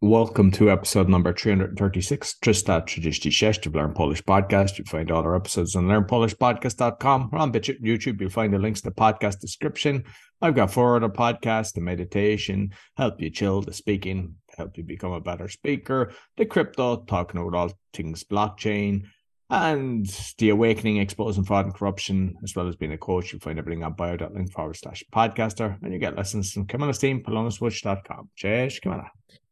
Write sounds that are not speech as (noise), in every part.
Welcome to episode number 336, 336 of Learn Polish Podcast. You find all our episodes on learnpolishpodcast.com or on YouTube. You'll find the links to the podcast description. I've got four other podcasts, the meditation, help you chill, the speaking, help you become a better speaker, the crypto, talking about all things blockchain, and the awakening, exposing fraud and corruption, as well as being a coach. You'll find everything on bio.link forward slash podcaster, and you get lessons from Kimana's team, polonaswitch.com. Cześć, Kimana.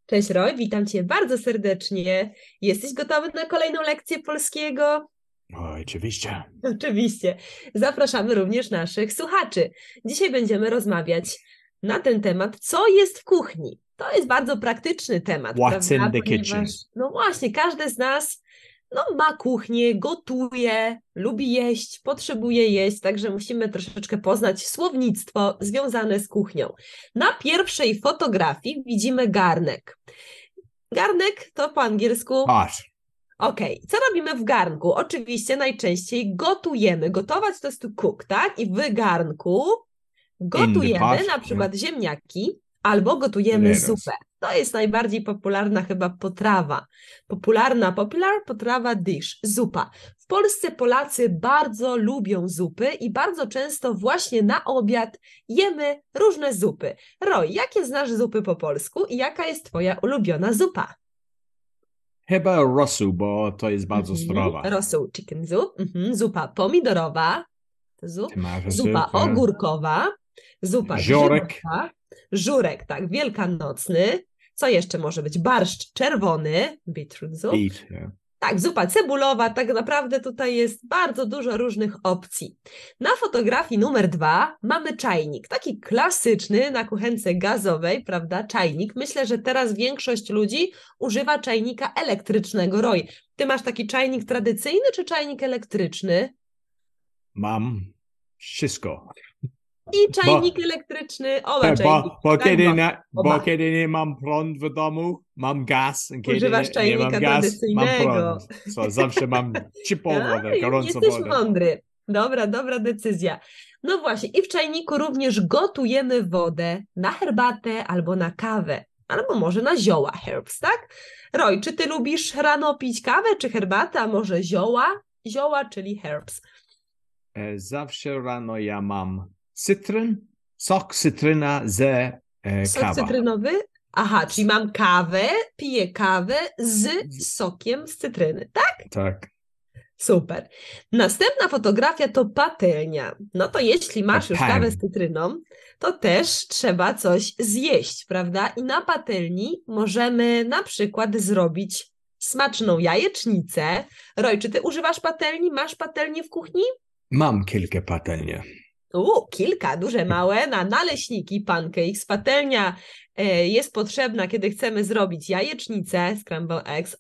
Cześć Roy, witam Cię bardzo serdecznie. Jesteś gotowy na kolejną lekcję polskiego? O, oczywiście. Oczywiście. Zapraszamy również naszych słuchaczy. Dzisiaj będziemy rozmawiać na ten temat, co jest w kuchni. To jest bardzo praktyczny temat. What's prawda? in the Ponieważ, kitchen? No właśnie, każdy z nas no, ma kuchnię, gotuje, lubi jeść, potrzebuje jeść, także musimy troszeczkę poznać słownictwo związane z kuchnią. Na pierwszej fotografii widzimy garnek. Garnek to po angielsku. Okej, okay. co robimy w garnku? Oczywiście najczęściej gotujemy. Gotować to jest to cook, tak? I w garnku gotujemy na przykład ziemniaki albo gotujemy zupę. To jest najbardziej popularna chyba potrawa. Popularna, popular potrawa dish, zupa. W Polsce Polacy bardzo lubią zupy i bardzo często właśnie na obiad jemy różne zupy. Roy, jakie znasz zupy po polsku i jaka jest twoja ulubiona zupa? Chyba rosół, bo to jest bardzo mm -hmm. zdrowa. Rosół, chicken soup, mm -hmm. zupa pomidorowa, zup, zupa ogórkowa, zupa Ziorek. Grzybowa, żurek, tak, wielkanocny. Co jeszcze może być? Barszcz czerwony, beetroot soup. Beet, yeah. Tak, zupa cebulowa, tak naprawdę tutaj jest bardzo dużo różnych opcji. Na fotografii numer dwa mamy czajnik, taki klasyczny na kuchence gazowej, prawda? Czajnik. Myślę, że teraz większość ludzi używa czajnika elektrycznego. Roy, ty masz taki czajnik tradycyjny czy czajnik elektryczny? Mam wszystko. I czajnik bo, elektryczny, oba bo, czajniki. Bo, tak, kiedy nie, bo kiedy nie mam prąd w domu, mam gaz. Kiedy Używasz czajnika nie mam gaz, mam prąd. So, zawsze mam ciepłą (laughs) wodę, gorącą Jesteś wodę. mądry. Dobra, dobra decyzja. No właśnie, i w czajniku również gotujemy wodę na herbatę albo na kawę, albo może na zioła herbs, tak? Roy, czy ty lubisz rano pić kawę czy herbatę, a może zioła? Zioła, czyli herbs. E, zawsze rano ja mam cytryn, sok cytryna ze e, Sok cytrynowy? Aha, czyli mam kawę, piję kawę z sokiem z cytryny, tak? Tak. Super. Następna fotografia to patelnia. No to jeśli masz już kawę z cytryną, to też trzeba coś zjeść, prawda? I na patelni możemy na przykład zrobić smaczną jajecznicę. Roj, czy ty używasz patelni? Masz patelnię w kuchni? Mam kilka patelni. U, kilka, duże, małe, na naleśniki, pancakes. Patelnia e, jest potrzebna, kiedy chcemy zrobić jajecznicę, scramble eggs,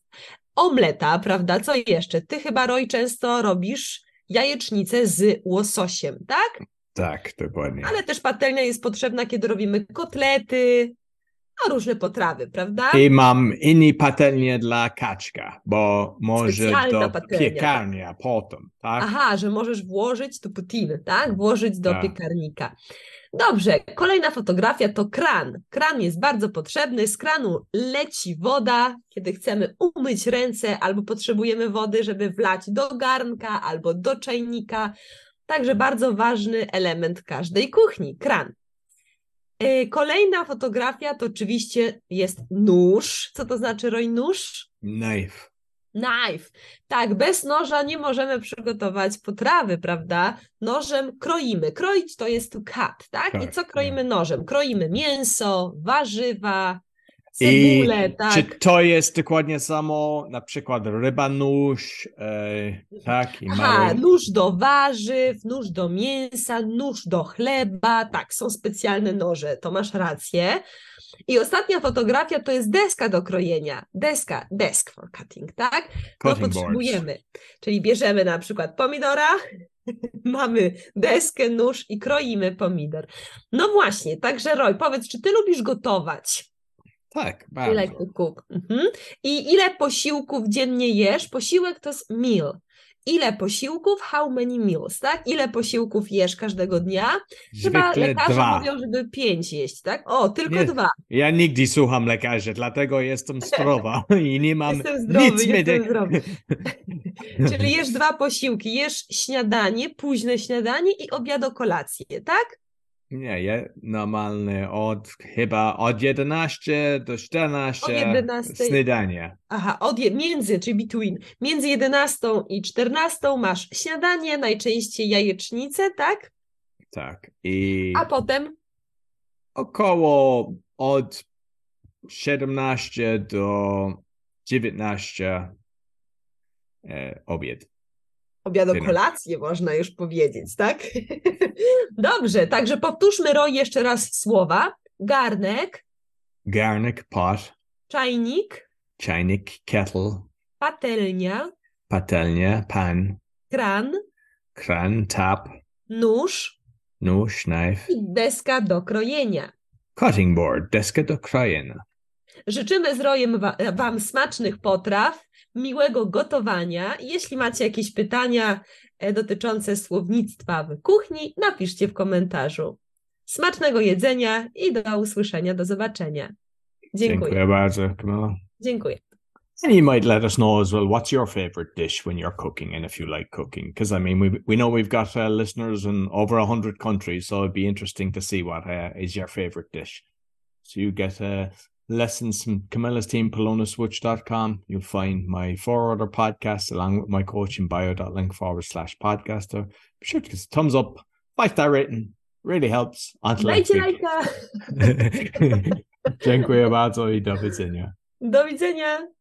omleta, prawda? Co jeszcze? Ty chyba, Roy, często robisz jajecznicę z łososiem, tak? Tak, dokładnie. Ale też patelnia jest potrzebna, kiedy robimy kotlety, a różne potrawy, prawda? I mam inny patelnię dla kaczka, bo może do patelnia, piekarnia tak. potem, tak? Aha, że możesz włożyć do putiny, tak? Włożyć do tak. piekarnika. Dobrze, kolejna fotografia to kran. Kran jest bardzo potrzebny. Z kranu leci woda, kiedy chcemy umyć ręce albo potrzebujemy wody, żeby wlać do garnka albo do czajnika. Także bardzo ważny element każdej kuchni kran. E, kolejna fotografia to oczywiście jest nóż. Co to znaczy, Roy, nóż? Knife. Knife. Tak, bez noża nie możemy przygotować potrawy, prawda? Nożem kroimy. Kroić to jest cut, tak? tak I co kroimy tak. nożem? Kroimy mięso, warzywa, cebulę, I tak. Czy to jest dokładnie samo, na przykład ryba nóż, e, tak? I Aha, mały... nóż do warzyw, nóż do mięsa, nóż do chleba, tak, są specjalne noże, to masz rację. I ostatnia fotografia to jest deska do krojenia. Deska, desk for cutting, tak? To potrzebujemy. Boards. Czyli bierzemy na przykład pomidora, (laughs) mamy deskę, nóż i kroimy pomidor. No właśnie, także Roy, powiedz, czy ty lubisz gotować? Tak, bardzo. Like to cook. Mhm. I ile posiłków dziennie jesz? Posiłek to jest meal. ile posiłków, how many meals, tak? Ile posiłków jesz każdego dnia? Chyba Zwykle lekarze dwa. mówią, żeby pięć jeść, tak? O, tylko Nie. dwa. Ja nigdy słucham lekarzy, dlatego jestem zdrowa (laughs) i nie mam Jestem zdrowy, nic jestem zdrowy. (laughs) Czyli jesz dwa posiłki, jesz śniadanie, późne śniadanie i obiado kolację, tak? Nie, ja normalnie od chyba od 11 do 14 Od 11. śniadanie. Aha, od je, między, czyli between, między 11 i 14 masz śniadanie, najczęściej jajecznicę, tak? Tak. I A potem około od 17 do 19 e, obiad. Obiado Tyle. kolację, można już powiedzieć, tak? (laughs) Dobrze, także powtórzmy Roy jeszcze raz słowa. Garnek, Garnek, pot, czajnik, czajnik, kettle, patelnia, patelnia, pan, kran, kran, tap, nóż. Nóż, knife, i deska do krojenia. cutting board, deska do krojenia. Życzymy z Rojem wa- Wam smacznych potraw, miłego gotowania. Jeśli macie jakieś pytania e, dotyczące słownictwa w kuchni, napiszcie w komentarzu. Smacznego jedzenia i do usłyszenia, do zobaczenia. Dziękuję. Dziękuję bardzo, Camilla. Dziękuję. And you might let us know as well what's your favorite dish when you're cooking and if you like cooking. Because I mean, we we know we've got uh, listeners in over a hundred countries, so it'd be interesting to see what uh, is your favorite dish. So you get uh, lessons from Camilla's team, polonaswitch.com. You'll find my four other podcasts along with my coaching bio.link forward slash podcaster. Be sure to give us a thumbs up, five star rating. Really helps. Until next week. Dziękuję bardzo i do widzenia. Do widzenia.